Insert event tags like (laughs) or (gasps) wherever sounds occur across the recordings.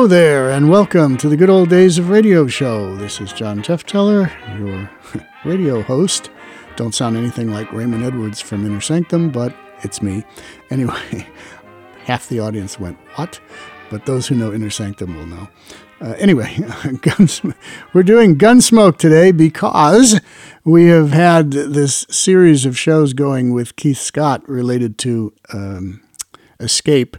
Hello there, and welcome to the Good Old Days of Radio Show. This is John Tefteller, your (laughs) radio host. Don't sound anything like Raymond Edwards from Inner Sanctum, but it's me. (laughs) Anyway, half the audience went, What? But those who know Inner Sanctum will know. Uh, anyway, (laughs) guns, we're doing Gunsmoke today because we have had this series of shows going with Keith Scott related to um, Escape.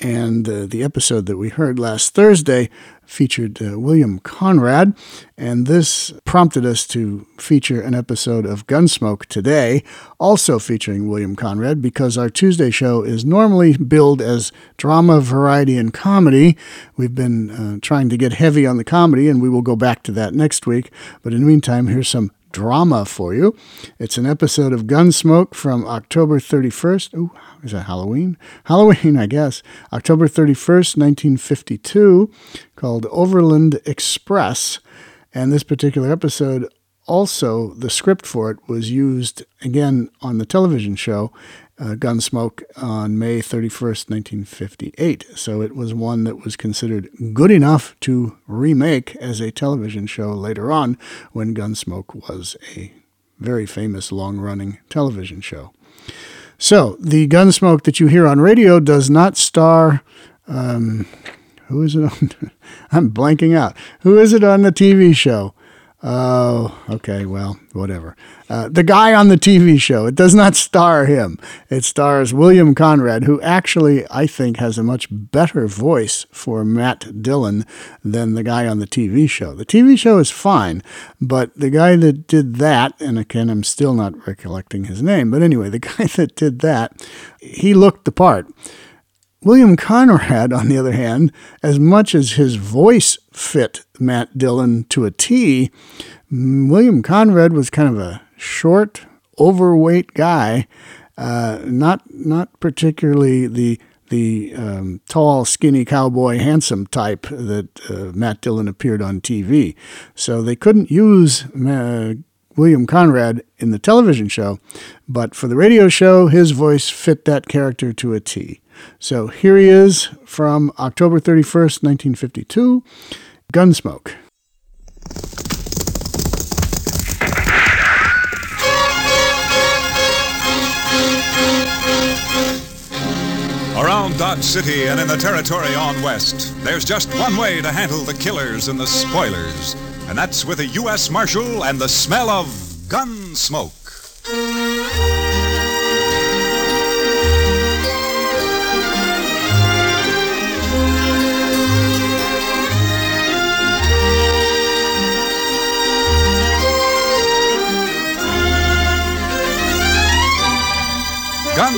And uh, the episode that we heard last Thursday featured uh, William Conrad, and this prompted us to feature an episode of Gunsmoke today, also featuring William Conrad, because our Tuesday show is normally billed as drama, variety, and comedy. We've been uh, trying to get heavy on the comedy, and we will go back to that next week. But in the meantime, here's some drama for you. It's an episode of Gunsmoke from October 31st. Ooh, is that Halloween? (laughs) Halloween, I guess. October 31st, 1952, called Overland Express. And this particular episode, also, the script for it was used again on the television show uh, Gunsmoke on May 31st, 1958. So it was one that was considered good enough to remake as a television show later on when Gunsmoke was a very famous long running television show. So the Gunsmoke that you hear on radio does not star. Um, who is it on? (laughs) I'm blanking out. Who is it on the TV show? Oh, okay, well, whatever. Uh, the guy on the TV show, it does not star him. It stars William Conrad, who actually, I think, has a much better voice for Matt Dillon than the guy on the TV show. The TV show is fine, but the guy that did that, and again, I'm still not recollecting his name, but anyway, the (laughs) guy that did that, he looked the part. William Conrad, (laughs) on the other hand, as much as his voice fit Matt Dillon to a T, William Conrad was kind of a short, overweight guy, uh, not not particularly the the um, tall, skinny cowboy, handsome type that uh, Matt Dillon appeared on TV. So they couldn't use uh, William Conrad in the television show, but for the radio show, his voice fit that character to a T. So here he is from October 31st, 1952 Gunsmoke. Around Dodge City and in the territory on west, there's just one way to handle the killers and the spoilers, and that's with a U.S. Marshal and the smell of gun smoke.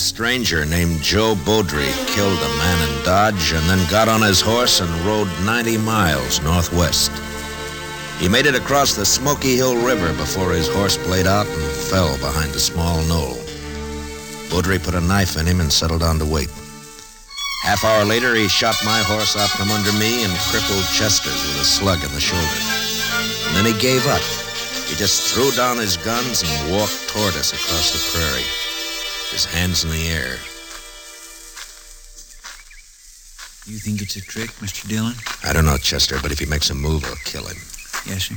Stranger named Joe Beaudry killed a man in Dodge and then got on his horse and rode 90 miles northwest. He made it across the Smoky Hill River before his horse played out and fell behind a small knoll. Beaudry put a knife in him and settled down to wait. Half hour later, he shot my horse out from under me and crippled Chester's with a slug in the shoulder. And then he gave up. He just threw down his guns and walked toward us across the prairie his hands in the air. You think it's a trick, Mr. Dillon? I don't know, Chester, but if he makes a move, I'll kill him. Yes, sir.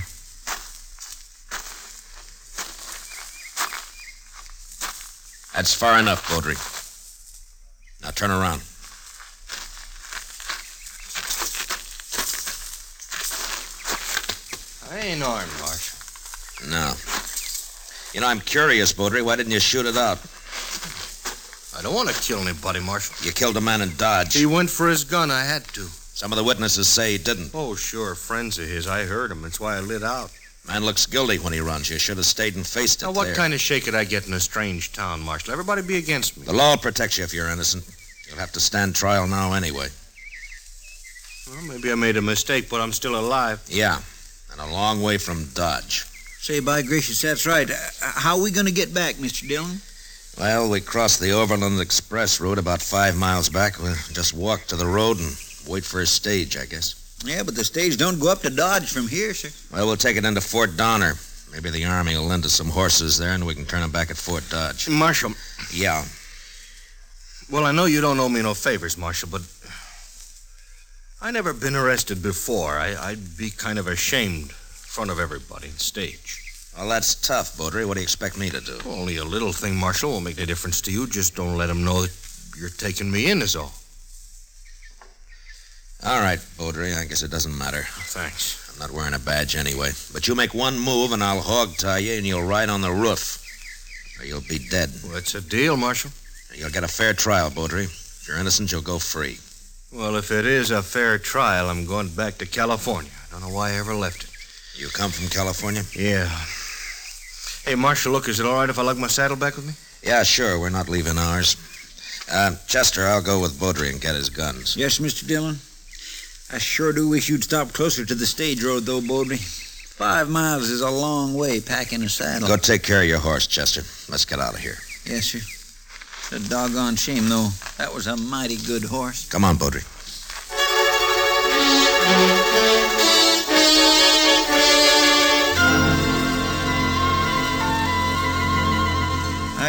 That's far enough, Beaudry. Now turn around. I ain't armed, Marshal. No. You know, I'm curious, Beaudry. Why didn't you shoot it out? I don't want to kill anybody, Marshal. You killed a man in Dodge. He went for his gun. I had to. Some of the witnesses say he didn't. Oh, sure. Friends of his. I heard him. That's why I lit out. Man looks guilty when he runs. You should have stayed and faced it Now, what there. kind of shake could I get in a strange town, Marshal? Everybody be against me. The law will protect you if you're innocent. You'll have to stand trial now anyway. Well, maybe I made a mistake, but I'm still alive. Yeah, and a long way from Dodge. Say, by gracious, that's right. Uh, how are we going to get back, Mr. Dillon? Well, we crossed the Overland Express route about five miles back. We'll just walk to the road and wait for a stage, I guess. Yeah, but the stage don't go up to Dodge from here, sir. Well, we'll take it into Fort Donner. Maybe the Army will lend us some horses there and we can turn them back at Fort Dodge. Marshal, Yeah. well, I know you don't owe me no favors, Marshal, but I never been arrested before. I, I'd be kind of ashamed in front of everybody on stage. Well, that's tough, Baudry. What do you expect me to do? Only a little thing, Marshal, won't make any difference to you. Just don't let 'em know that you're taking me in, is all. All right, Baudry. I guess it doesn't matter. Thanks. I'm not wearing a badge anyway. But you make one move and I'll hog tie you and you'll ride on the roof. Or you'll be dead. Well, it's a deal, Marshal. You'll get a fair trial, Baudry. If you're innocent, you'll go free. Well, if it is a fair trial, I'm going back to California. I don't know why I ever left it. You come from California? Yeah. Hey, Marshal, look, is it all right if I lug my saddle back with me? Yeah, sure. We're not leaving ours. Uh, Chester, I'll go with Baudry and get his guns. Yes, Mr. Dillon. I sure do wish you'd stop closer to the stage road, though, Baudry. Five miles is a long way packing a saddle. Go take care of your horse, Chester. Let's get out of here. Yes, sir. It's a doggone shame, though. That was a mighty good horse. Come on, Baudry.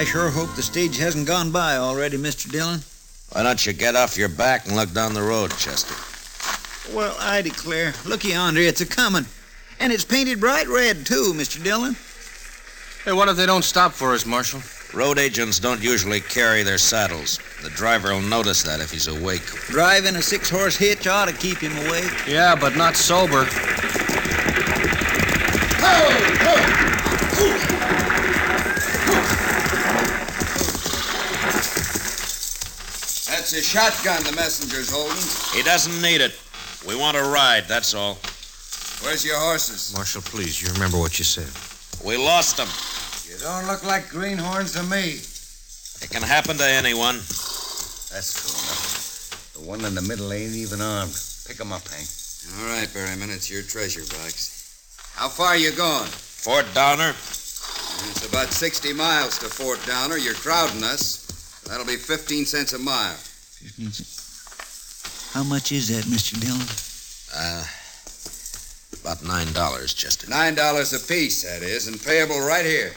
I sure hope the stage hasn't gone by already, Mr. Dillon. Why don't you get off your back and look down the road, Chester? Well, I declare. Look yonder, it's a comin'. And it's painted bright red, too, Mr. Dillon. Hey, what if they don't stop for us, Marshal? Road agents don't usually carry their saddles. The driver will notice that if he's awake. Driving a six horse hitch ought to keep him awake. Yeah, but not sober. That's a shotgun the messenger's holding. He doesn't need it. We want a ride, that's all. Where's your horses? Marshal, please, you remember what you said. We lost them. You don't look like greenhorns to me. It can happen to anyone. That's true enough. The one in the middle ain't even armed. Pick 'em up, Hank. All right, Berryman, it's your treasure box. How far you going? Fort Downer? It's about 60 miles to Fort Downer. You're crowding us. That'll be 15 cents a mile. How much is that, Mr. Dillon? Uh, about nine dollars, Chester. Nine dollars apiece, that is, and payable right here.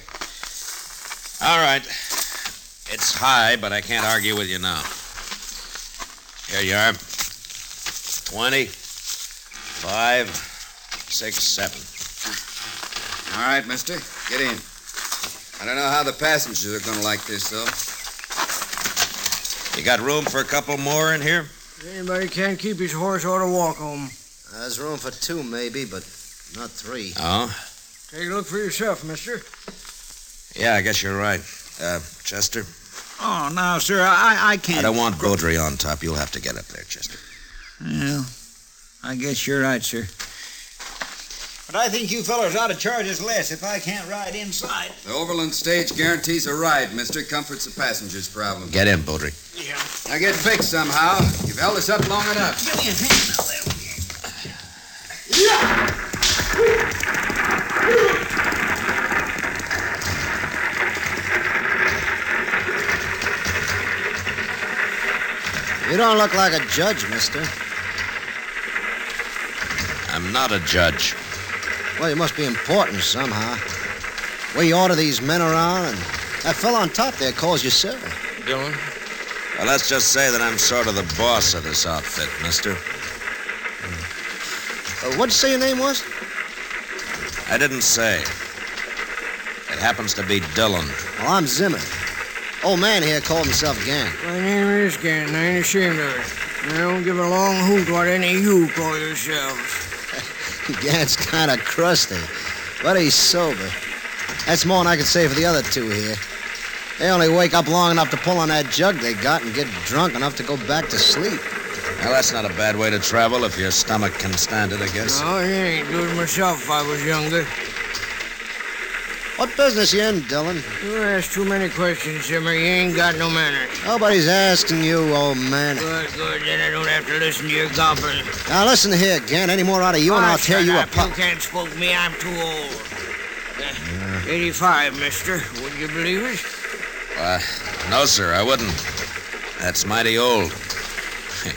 All right. It's high, but I can't argue with you now. Here you are. Twenty, five, six, seven. All right, mister. Get in. I don't know how the passengers are going to like this, though. You got room for a couple more in here? Anybody can't keep his horse ought to walk home. There's room for two, maybe, but not three. Oh? Take a look for yourself, mister. Yeah, I guess you're right. Uh, Chester? Oh, now, sir, I, I can't. I don't want Baudry on top. You'll have to get up there, Chester. Well, I guess you're right, sir. But I think you fellows ought to charge us less if I can't ride inside. The Overland stage guarantees a ride, mister. Comfort's the passenger's problem. Get in, Baudry. Now get fixed somehow. You've held us up long enough. Give me a hand now, there. You don't look like a judge, mister. I'm not a judge. Well, you must be important somehow. Well, you order these men around, and that fellow on top there calls you sir. Dillon? Well, let's just say that I'm sort of the boss of this outfit, mister. Uh, what'd you say your name was? I didn't say. It happens to be Dillon. Well, I'm Zimmer. Old man here called himself Gann. My name is Gann. I ain't ashamed of it. I don't give a long hoot what any of you call yourselves. Gann's kind of crusty, but he's sober. That's more than I can say for the other two here. They only wake up long enough to pull on that jug they got and get drunk enough to go back to sleep. Well, that's not a bad way to travel if your stomach can stand it, I guess. No, I ain't do it myself if I was younger. What business you in, Dillon? You ask too many questions, Jimmy. You ain't got no manners. Nobody's asking you, old man. Good, good. Then I don't have to listen to your gobbling. Now listen here, Gant. Any more out of you, and Ah, I'll tear you up. apart. You can't spook me. I'm too old. Uh, 85, mister. Would you believe it? Uh, no, sir, I wouldn't. That's mighty old.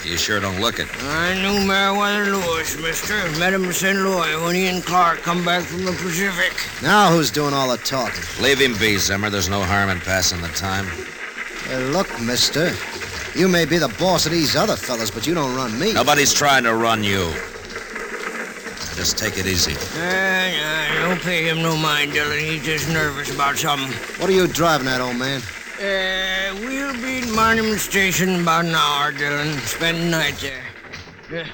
You sure don't look it. I knew Meriwether Lewis, mister. Met him in St. Louis when he and Clark come back from the Pacific. Now who's doing all the talking? Leave him be, Zimmer. There's no harm in passing the time. Hey, look, mister. You may be the boss of these other fellas, but you don't run me. Nobody's trying to run you. Just take it easy. Uh, nah, don't pay him no mind, Dillon. He's just nervous about something. What are you driving at, old man? Uh, we'll be at Monument Station in about an hour, Dillon. Spend the night there. Uh,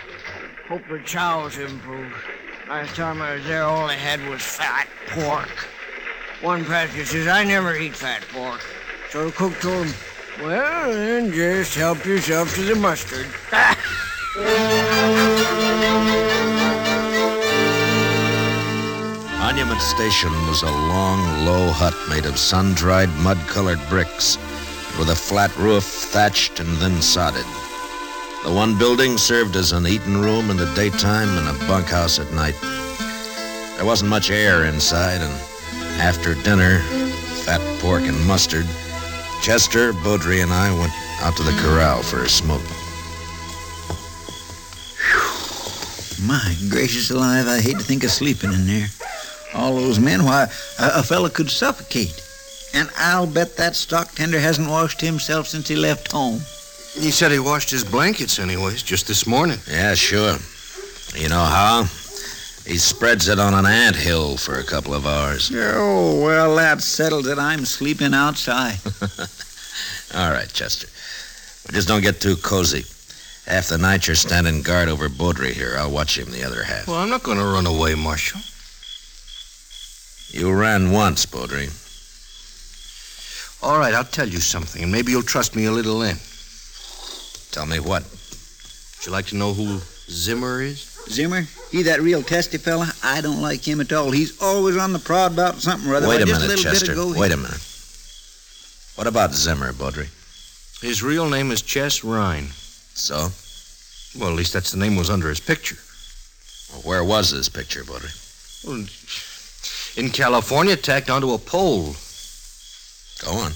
hope the chow's improved. Last time I was there, all they had was fat pork. One passenger says, I never eat fat pork. So the cook told him, well, then just help yourself to the mustard. (laughs) Monument Station was a long, low hut made of sun dried, mud colored bricks with a flat roof thatched and then sodded. The one building served as an eating room in the daytime and a bunkhouse at night. There wasn't much air inside, and after dinner, fat pork and mustard, Chester, Beaudry, and I went out to the corral for a smoke. My gracious alive, I hate to think of sleeping in there. All those men, why, a, a fella could suffocate. And I'll bet that stock tender hasn't washed himself since he left home. He said he washed his blankets, anyways, just this morning. Yeah, sure. You know how? He spreads it on an ant hill for a couple of hours. Oh, well, that settles it. I'm sleeping outside. (laughs) All right, Chester. But just don't get too cozy. Half the night you're standing guard over Baudry here. I'll watch him the other half. Well, I'm not going to run away, Marshal. You ran once, Beaudry. All right, I'll tell you something, and maybe you'll trust me a little then. Tell me what? Would you like to know who Zimmer is? Zimmer, he that real testy fella? I don't like him at all. He's always on the prod about something or other. Wait a just minute, little Chester. Bit ago, Wait a minute. What about Zimmer, Beaudry? His real name is Chess Rhine. So? Well, at least that's the name was under his picture. Well, where was this picture, Beaudry? Well, in California, tacked onto a pole. Go on.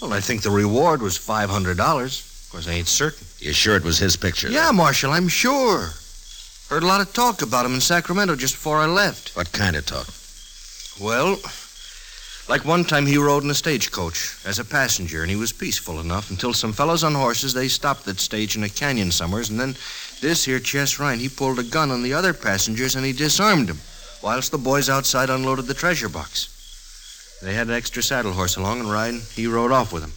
Well, I think the reward was $500. Of course, I ain't certain. You're sure it was his picture? Yeah, Marshal, I'm sure. Heard a lot of talk about him in Sacramento just before I left. What kind of talk? Well, like one time he rode in a stagecoach as a passenger, and he was peaceful enough until some fellows on horses, they stopped that stage in a canyon somewheres, and then this here Chess Ryan, he pulled a gun on the other passengers and he disarmed them, whilst the boys outside unloaded the treasure box. They had an extra saddle horse along, and Ryan, he rode off with them.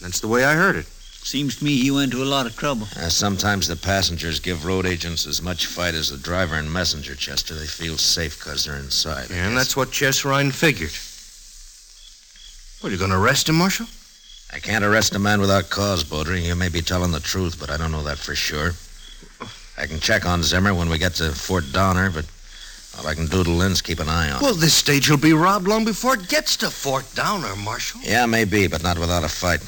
That's the way I heard it. Seems to me he went to a lot of trouble. Uh, sometimes the passengers give road agents as much fight as the driver and messenger, Chester. They feel safe because they're inside. I And that's what Chess Ryan figured. What, are you going to arrest him, Marshal? I can't arrest a man without cause, Beaudry. You may be telling the truth, but I don't know that for sure. I can check on Zimmer when we get to Fort Donner, but all I can Doodle to Lynn's keep an eye on. Well, him. this stage will be robbed long before it gets to Fort Downer, Marshal. Yeah, maybe, but not without a fight.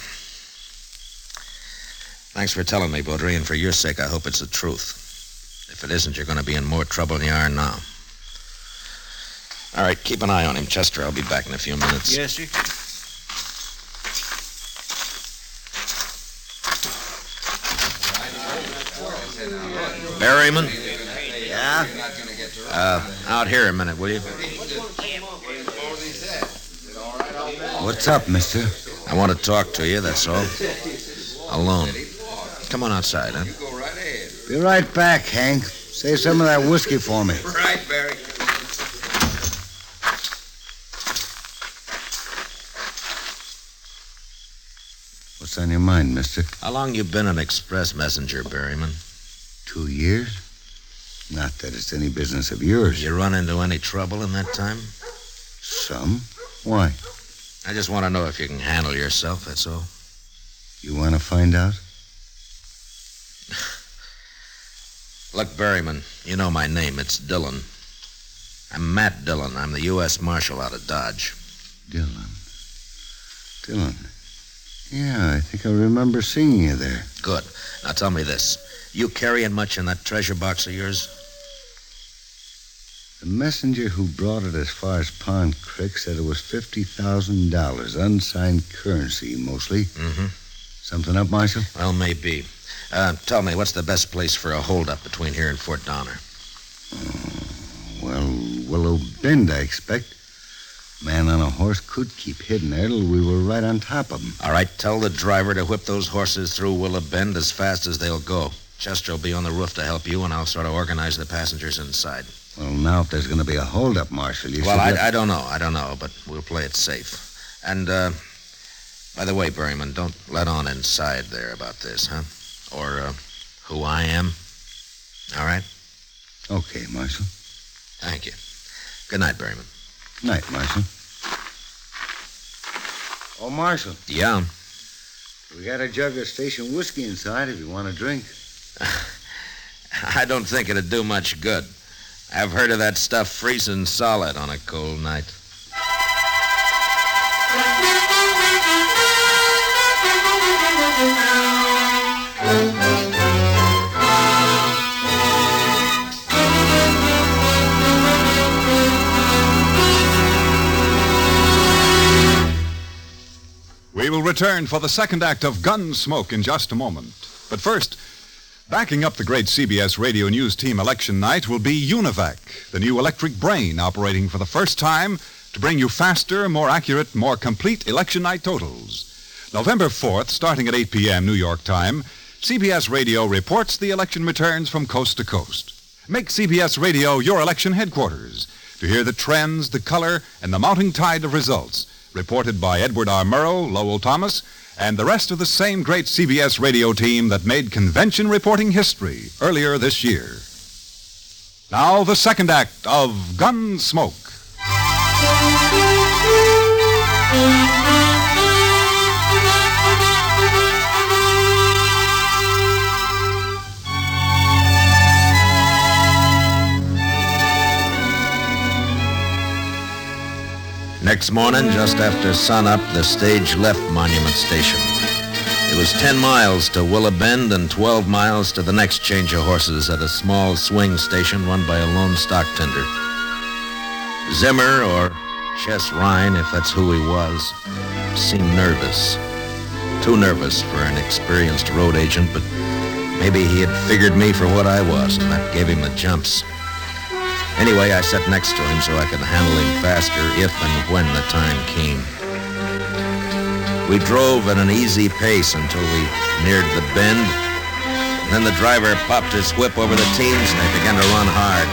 Thanks for telling me, Baudry, and for your sake, I hope it's the truth. If it isn't, you're going to be in more trouble than you are now. All right, keep an eye on him, Chester. I'll be back in a few minutes. Yes, sir. Berryman? Yeah? Uh, out here a minute, will you? What's up, mister? I want to talk to you, that's all. Alone. Come on outside, huh? Be right back, Hank. Save some of that whiskey for me. Right, Barry. What's on your mind, mister? How long you been an express messenger, Berryman? Two years? Not that it's any business of yours. You run into any trouble in that time? Some? Why? I just want to know if you can handle yourself, that's all. You want to find out? (sighs) Look, Berryman, you know my name. It's Dillon. I'm Matt Dillon. I'm the U.S. Marshal out of Dodge. Dillon. Dillon. Yeah, I think I remember seeing you there. Good. Now tell me this. You carrying much in that treasure box of yours? The messenger who brought it as far as Pond Creek said it was $50,000, unsigned currency mostly. Mm-hmm. Something up, Marshal? Well, maybe. Uh, tell me, what's the best place for a holdup between here and Fort Donner? Well, Willow Bend, I expect. Man on a horse could keep hidden there till we were right on top of him. All right, tell the driver to whip those horses through Willow Bend as fast as they'll go. Chester will be on the roof to help you, and I'll sort of organize the passengers inside. Well, now, if there's going to be a holdup, Marshal, you well, should Well, I, I don't know. I don't know, but we'll play it safe. And, uh, by the way, Berryman, don't let on inside there about this, huh? Or, uh, who I am. All right? Okay, Marshal. Thank you. Good night, Berryman. Night, Marshal. Oh, Marshal, Yeah. we got a jug of station whiskey inside if you want a drink. (laughs) I don't think it'd do much good. I've heard of that stuff freezing solid on a cold night. We will return for the second act of Gunsmoke in just a moment. But first, backing up the great CBS Radio News Team election night will be Univac, the new electric brain operating for the first time to bring you faster, more accurate, more complete election night totals. November 4th, starting at 8 p.m. New York time, CBS Radio reports the election returns from coast to coast. Make CBS Radio your election headquarters to hear the trends, the color, and the mounting tide of results reported by Edward R. Murrow, Lowell Thomas, and the rest of the same great CBS radio team that made convention reporting history earlier this year. Now, the second act of Gunsmoke. Next morning, just after sunup, the stage left Monument Station. It was 10 miles to Willow Bend and 12 miles to the next change of horses at a small swing station run by a lone stock tender. Zimmer, or Chess Ryan, if that's who he was, seemed nervous. Too nervous for an experienced road agent, but maybe he had figured me for what I was, and that gave him the jumps. Anyway, I sat next to him so I could handle him faster if and when the time came. We drove at an easy pace until we neared the bend. Then the driver popped his whip over the teams and they began to run hard.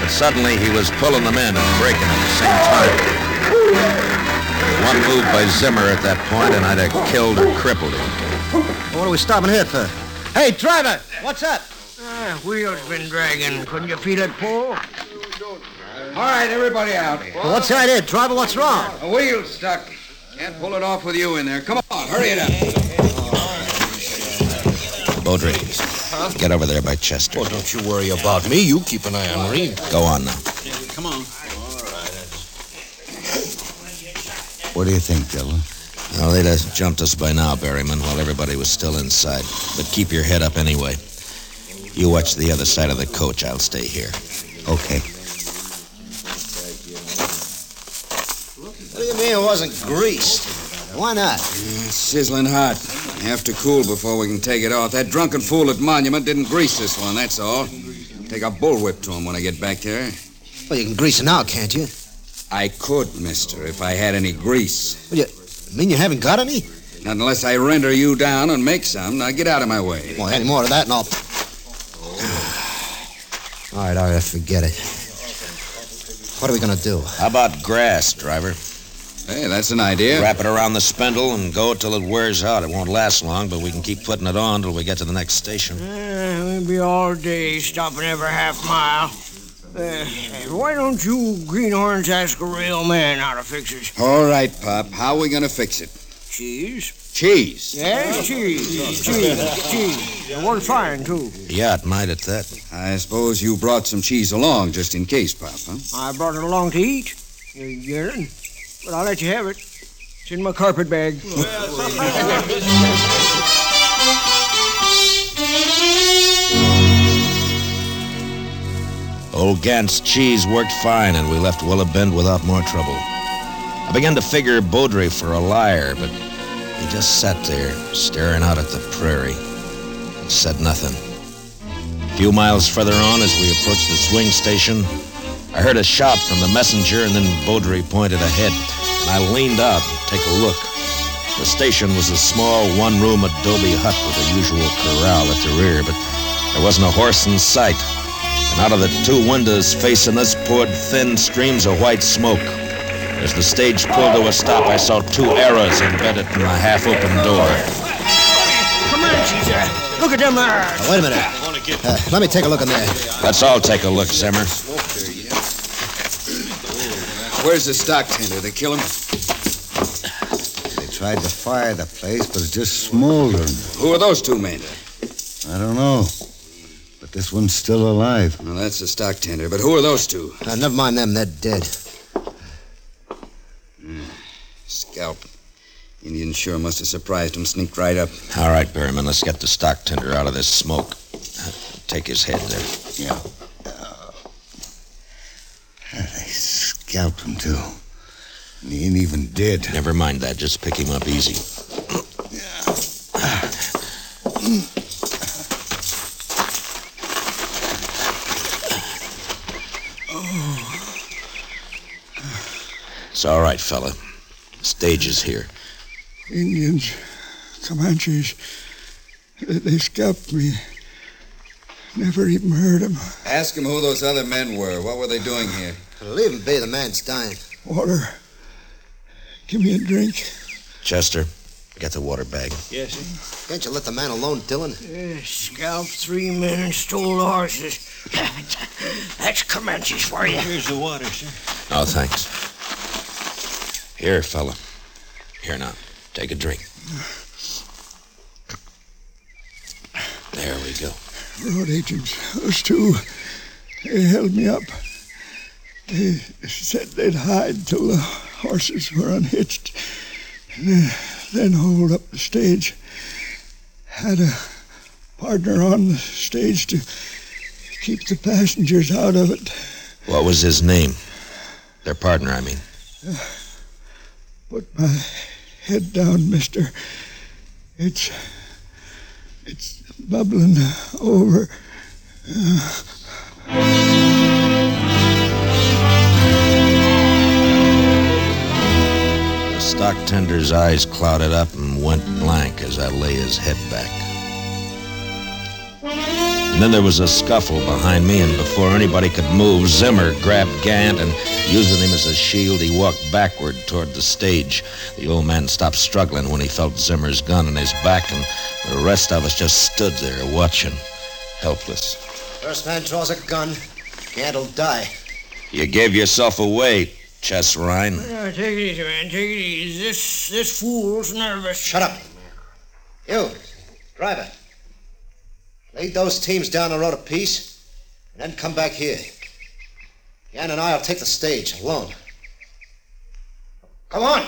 But suddenly he was pulling them in and braking at the same time. One move by Zimmer at that point and I'd have killed or crippled him. What are we stopping here for? Hey, driver, what's up? Ah, wheels been dragging. Couldn't you feel it Paul? All right, everybody out. Well, what's the idea, driver? What's wrong? A wheel's stuck. Can't pull it off with you in there. Come on, hurry it up. Beaudry, get over there by Chester. Oh, don't you worry about me. You keep an eye on Reed. Go on now. Come on. All right. What do you think, Dillon? Well, they'd have jumped us by now, Berryman, while everybody was still inside. But keep your head up anyway. You watch the other side of the coach. I'll stay here. Okay. What do you mean it wasn't greased? Why not? Sizzling hot. Have to cool before we can take it off. That drunken fool at Monument didn't grease this one, that's all. Take a bullwhip to him when I get back there. Well, you can grease it now, can't you? I could, mister, if I had any grease. Well, you mean you haven't got any? Not unless I render you down and make some. Now get out of my way. Well, any more of that, and I'll. All right, all right, forget it. What are we gonna do? How about grass, driver? Hey, that's an idea. Wrap it around the spindle and go till it wears out. It won't last long, but we can keep putting it on till we get to the next station. Uh, we'll be all day stopping every half mile. Uh, why don't you greenhorns ask a real man how to fix it? All right, Pop. How are we going to fix it? Cheese. Cheese? Yes, cheese. Cheese. Cheese. And worth fine, too. Yeah, it might at that. I suppose you brought some cheese along just in case, Pop, huh? I brought it along to eat. Uh, You're yearning. But I'll let you have it. It's in my carpet bag. Old Gant's cheese worked fine, and we left Willow Bend without more trouble. I began to figure Baudry for a liar, but he just sat there, staring out at the prairie, and said nothing. A few miles further on, as we approached the swing station, I heard a shout from the messenger, and then Baudry pointed ahead, and I leaned out to take a look. The station was a small one-room adobe hut with the usual corral at the rear, but there wasn't a horse in sight. And out of the two windows facing us poured thin streams of white smoke. As the stage pulled to a stop, I saw two arrows embedded in the half-open door. Come on, there. Look at them there. wait a minute. Uh, let me take a look in there. Let's all take a look, Zimmer. Where's the stock tender? They kill him? They tried to fire the place, but it's just smoldering. Who are those two men? I don't know. But this one's still alive. Well, that's the stock tender. But who are those two? Uh, never mind them. They're dead. Scalp. Indians sure must have surprised him, sneaked right up. All right, Berryman, let's get the stock tender out of this smoke. Take his head there. Yeah. Uh, they scalped him, too. And he ain't even dead. Never mind that. Just pick him up easy. It's all right, fella. Stage is here. Indians, Comanches, they, they scalped me. Never even heard 'em. Ask him who those other men were. What were they doing here? Leave him be. The man's dying. Water. Give me a drink. Chester, get the water bag. Yes, sir. Can't you let the man alone, Dillon? Yeah, scalped three men and stole the horses. (laughs) That's Comanches for you. Here's the water, sir. Oh, thanks. Here, fella. Here now. Take a drink. There we go. Road agents, those two, they held me up. They said they'd hide till the horses were unhitched, and uh, then, then hold up the stage. Had a partner on the stage to keep the passengers out of it. What was his name? Their partner, I mean. Uh, Put my head down, mister. It's. It's bubbling over. The stock tender's eyes clouded up and went blank as I lay his head back. And then there was a scuffle behind me, and before anybody could move, Zimmer grabbed Gant and, using him as a shield, he walked backward toward the stage. The old man stopped struggling when he felt Zimmer's gun in his back, and the rest of us just stood there watching, helpless. First man draws a gun, Gant'll die. You gave yourself away, Chess Rhine. Yeah, take it easy, man. Take it easy. This this fool's nervous. Shut up. You, driver. Lead those teams down the road a piece, and then come back here. Yan and I'll take the stage alone. Come on.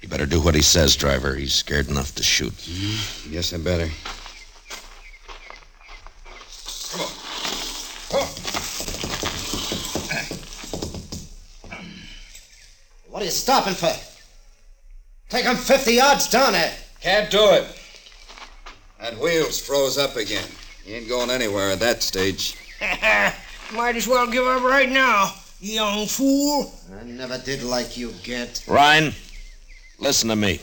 You better do what he says, driver. He's scared enough to shoot. Hmm? Yes, I better. Come on! What are you stopping for? Take Take 'em 50 yards down there. Can't do it. That wheel's froze up again. He ain't going anywhere at that stage. (laughs) Might as well give up right now, young fool. I never did like you, Gant. Ryan, listen to me.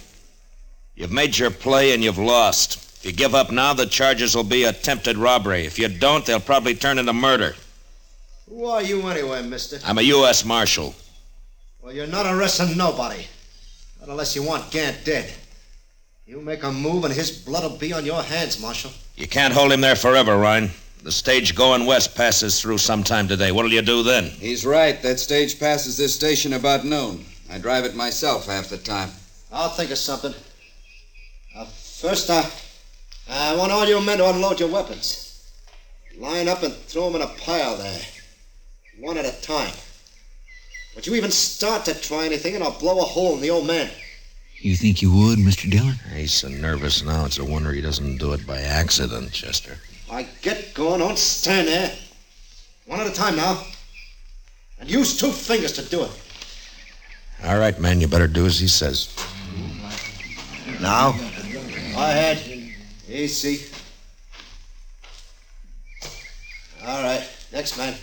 You've made your play and you've lost. If you give up now, the charges will be attempted robbery. If you don't, they'll probably turn into murder. Who are you anyway, mister? I'm a U.S. Marshal. Well, you're not arresting nobody. Not unless you want Gant dead. You make a move and his blood'll be on your hands, Marshal. You can't hold him there forever, Ryan. The stage going west passes through sometime today. What'll you do then? He's right. That stage passes this station about noon. I drive it myself half the time. I'll think of something. Uh, first, uh, I want all you men to unload your weapons. Line up and throw them in a pile there. One at a time. Don't you even start to try anything, and I'll blow a hole in the old man. You think you would, Mr. Dillon? He's so nervous now, it's a wonder he doesn't do it by accident, Chester. I get going, don't stand there. One at a time now. And use two fingers to do it. All right, man, you better do as he says. Now? Go ahead. Easy. All right. Next man.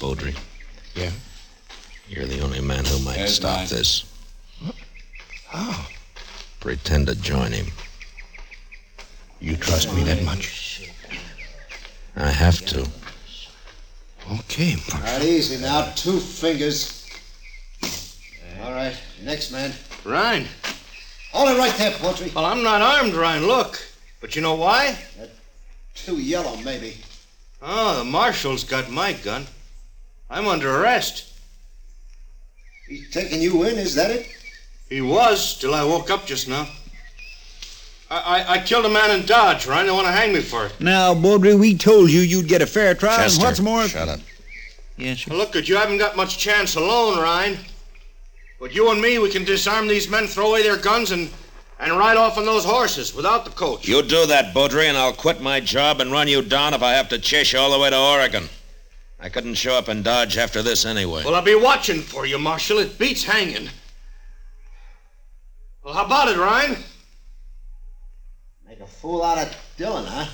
Beaudry, Yeah? you're the only man who might There's stop mine. this. Oh, (gasps) Pretend to join him. you trust me that much? I have to. Okay, All right, easy now. Two fingers. All right. Next man. Ryan. Hold it right there, Beaudry. Well, I'm not armed, Ryan. Look. But you know why? Too yellow, maybe. Oh, the marshal's got my gun. I'm under arrest. He's taking you in, is that it? He was, till I woke up just now. I, I, I killed a man in Dodge, Ryan. They want to hang me for it. Now, Baudry, we told you you'd get a fair trial, Chester, and what's more... shut up. Yes, sir. Now, look, at you haven't got much chance alone, Ryan. But you and me, we can disarm these men, throw away their guns, and, and ride off on those horses without the coach. You do that, Beaudry, and I'll quit my job and run you down if I have to chase you all the way to Oregon. I couldn't show up in Dodge after this anyway. Well, I'll be watching for you, Marshal. It beats hanging. Well, how about it, Ryan? Make a fool out of Dillon, huh?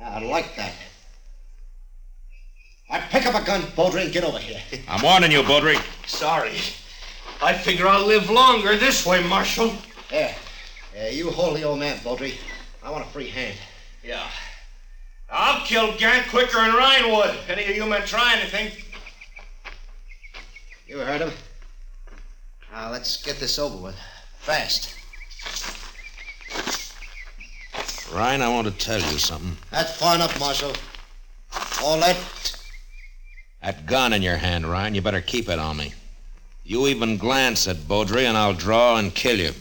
Ah, I like that. I pick up a gun, Baudry, and get over here. (laughs) I'm warning you, Beaudry. Sorry. I figure I'll live longer this way, Marshal. There. Yeah, you hold the old man, Baudry. I want a free hand. Yeah. I'll kill Gant quicker than Ryan would. Any of you men try anything? You heard him. Now, let's get this over with. Fast. Ryan, I want to tell you something. That's far enough, Marshal. All that. That gun in your hand, Ryan, you better keep it on me. You even glance at Beaudry, and I'll draw and kill you.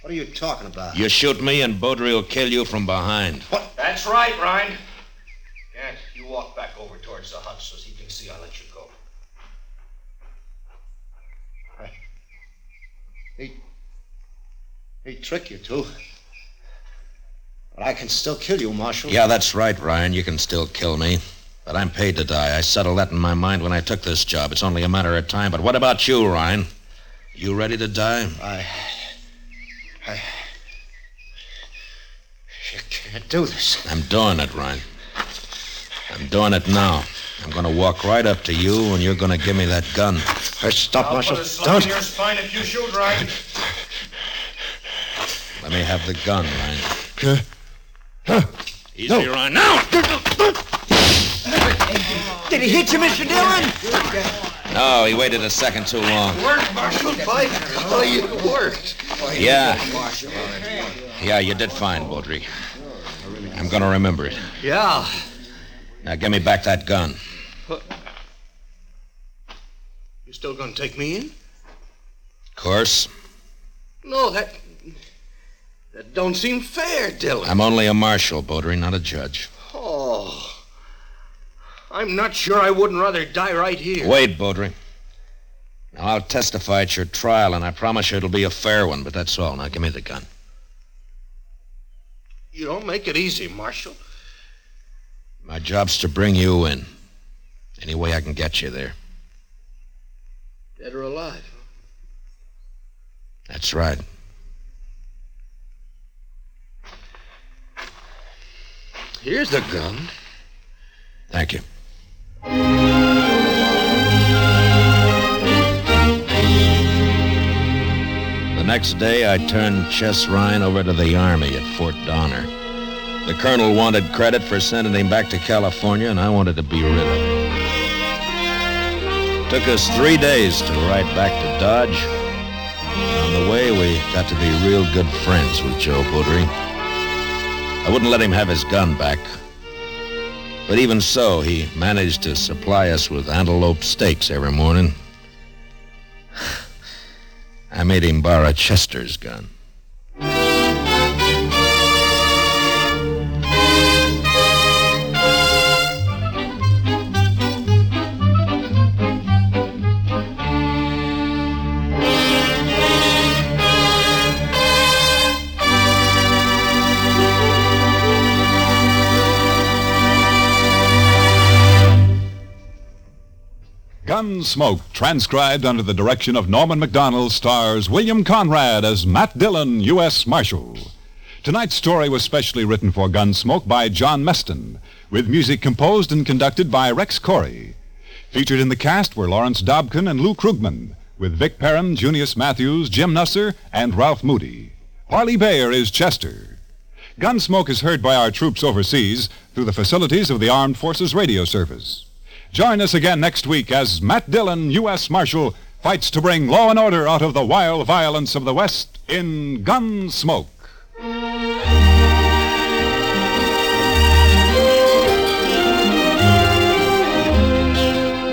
What are you talking about? You shoot me, and Beaudry will kill you from behind. What? That's right, Ryan. Gant, you walk back over towards the hut so he can see I let you go. He. He trick you, too. But I can still kill you, Marshal. Yeah, that's right, Ryan. You can still kill me. But I'm paid to die. I settled that in my mind when I took this job. It's only a matter of time. But what about you, Ryan? You ready to die? I. I. You can't do this. I'm doing it, Ryan. I'm doing it now. I'm going to walk right up to you, and you're going to give me that gun. stop, I'll Marshal. put a slug Don't. in your spine if you shoot, Ryan. Let me have the gun, Ryan. Easy, No. Ryan. Now! Did he hit you, Mr. Dillon? No, he waited a second too long. Worked, Marshal. By golly, it worked. Yeah. Yeah, you did fine, Baudry. I'm going to remember it. Yeah. Now, give me back that gun. You still gonna take me in? Of course. No, that. That don't seem fair, Dillon. I'm only a marshal, Baudry, not a judge. Oh. I'm not sure I wouldn't rather die right here. Wait, Baudry. Now, I'll testify at your trial, and I promise you it'll be a fair one, but that's all. Now, give me the gun. You don't make it easy, Marshal. My job's to bring you in. Any way I can get you there. Dead or alive. That's right. Here's the gun. Thank you. The next day, I turned Chess Ryan over to the Army at Fort Donner. The colonel wanted credit for sending him back to California, and I wanted to be rid of him. Took us three days to ride back to Dodge. On the way, we got to be real good friends with Joe Boudry. I wouldn't let him have his gun back. But even so, he managed to supply us with antelope steaks every morning. (sighs) I made him borrow Chester's gun. Gunsmoke, transcribed under the direction of Norman Macdonnell, stars William Conrad as Matt Dillon, U.S. Marshal. Tonight's story was specially written for Gunsmoke by John Meston, with music composed and conducted by Rex Koury. Featured in the cast were Lawrence Dobkin and Lou Krugman, with Vic Perrin, Junius Matthews, Jim Nusser, and Ralph Moody. Parley Baer is Chester. Gunsmoke is heard by our troops overseas through the facilities of the Armed Forces Radio Service. Join us again next week as Matt Dillon, U.S. Marshal, fights to bring law and order out of the wild violence of the West in Gunsmoke.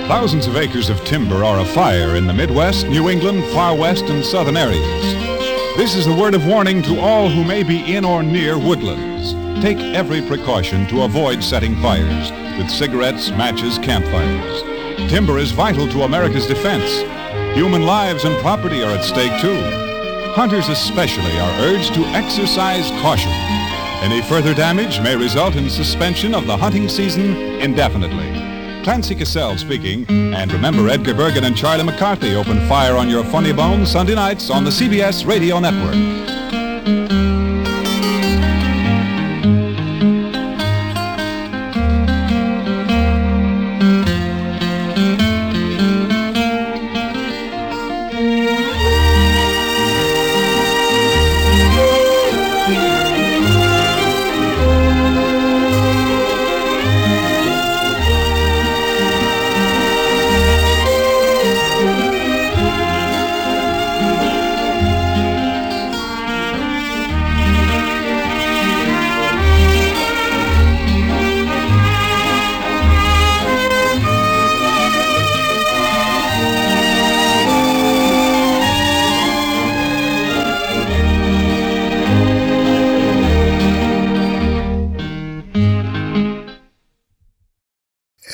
Thousands of acres of timber are afire in the Midwest, New England, far west, and southern areas. This is a word of warning to all who may be in or near woodlands. Take every precaution to avoid setting fires with cigarettes, matches, campfires. Timber is vital to America's defense. Human lives and property are at stake, too. Hunters especially are urged to exercise caution. Any further damage may result in suspension of the hunting season indefinitely. Clancy Cassell speaking, and remember Edgar Bergen and Charlie McCarthy open fire on your funny bone Sunday nights on the CBS Radio Network.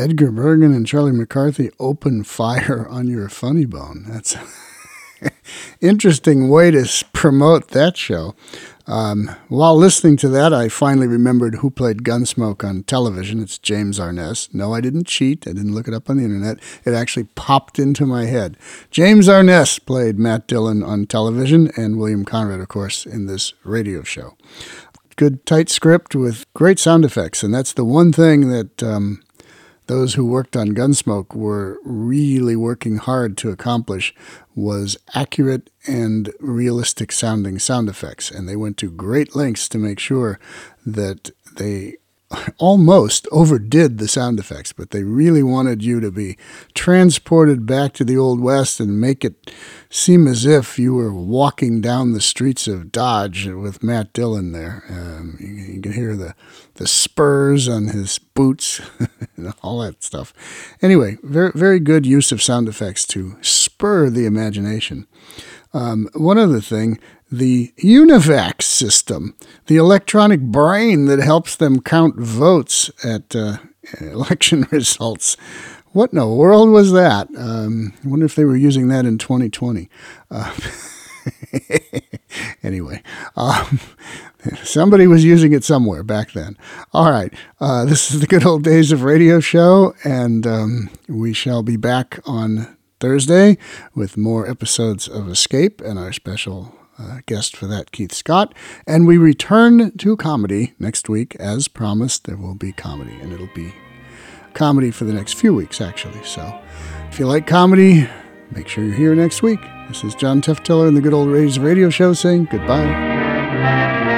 Edgar Bergen and Charlie McCarthy open fire (laughs) on your funny bone. That's an (laughs) interesting way to promote that show. Um, while listening to that, I finally remembered who played Gunsmoke on television. It's James Arness. No, I didn't cheat. I didn't look it up on the internet. It actually popped into my head. James Arness played Matt Dillon on television, and William Conrad, of course, in this radio show. Good, tight script with great sound effects, and that's the one thing that um, those who worked on Gunsmoke were really working hard to accomplish was accurate and realistic sounding sound effects. And they went to great lengths to make sure that they almost overdid the sound effects, but they really wanted you to be transported back to the Old West and make it seem as if you were walking down the streets of Dodge with Matt Dillon there. Um, you, you, can hear the, the spurs on his boots (laughs) and all that stuff. Anyway, very, very good use of sound effects to spur the imagination. Um, one other thing, the UNIVAC system, the electronic brain that helps them count votes at uh, (laughs) election results. What in the world was that? Um, I wonder if they were using that in 2020. Uh, (laughs) anyway, um, (laughs) somebody was using it somewhere back then. All right, uh, this is the good old days of radio show, and um, we shall be back on Thursday with more episodes of Escape and our special uh, guest for that, Keith Scott. And we return to comedy next week. As promised, there will be comedy, and it'll be comedy for the next few weeks, actually. So if you like comedy, make sure you're here next week. This is John Teftiller and the Good Old Days Radio Show saying goodbye.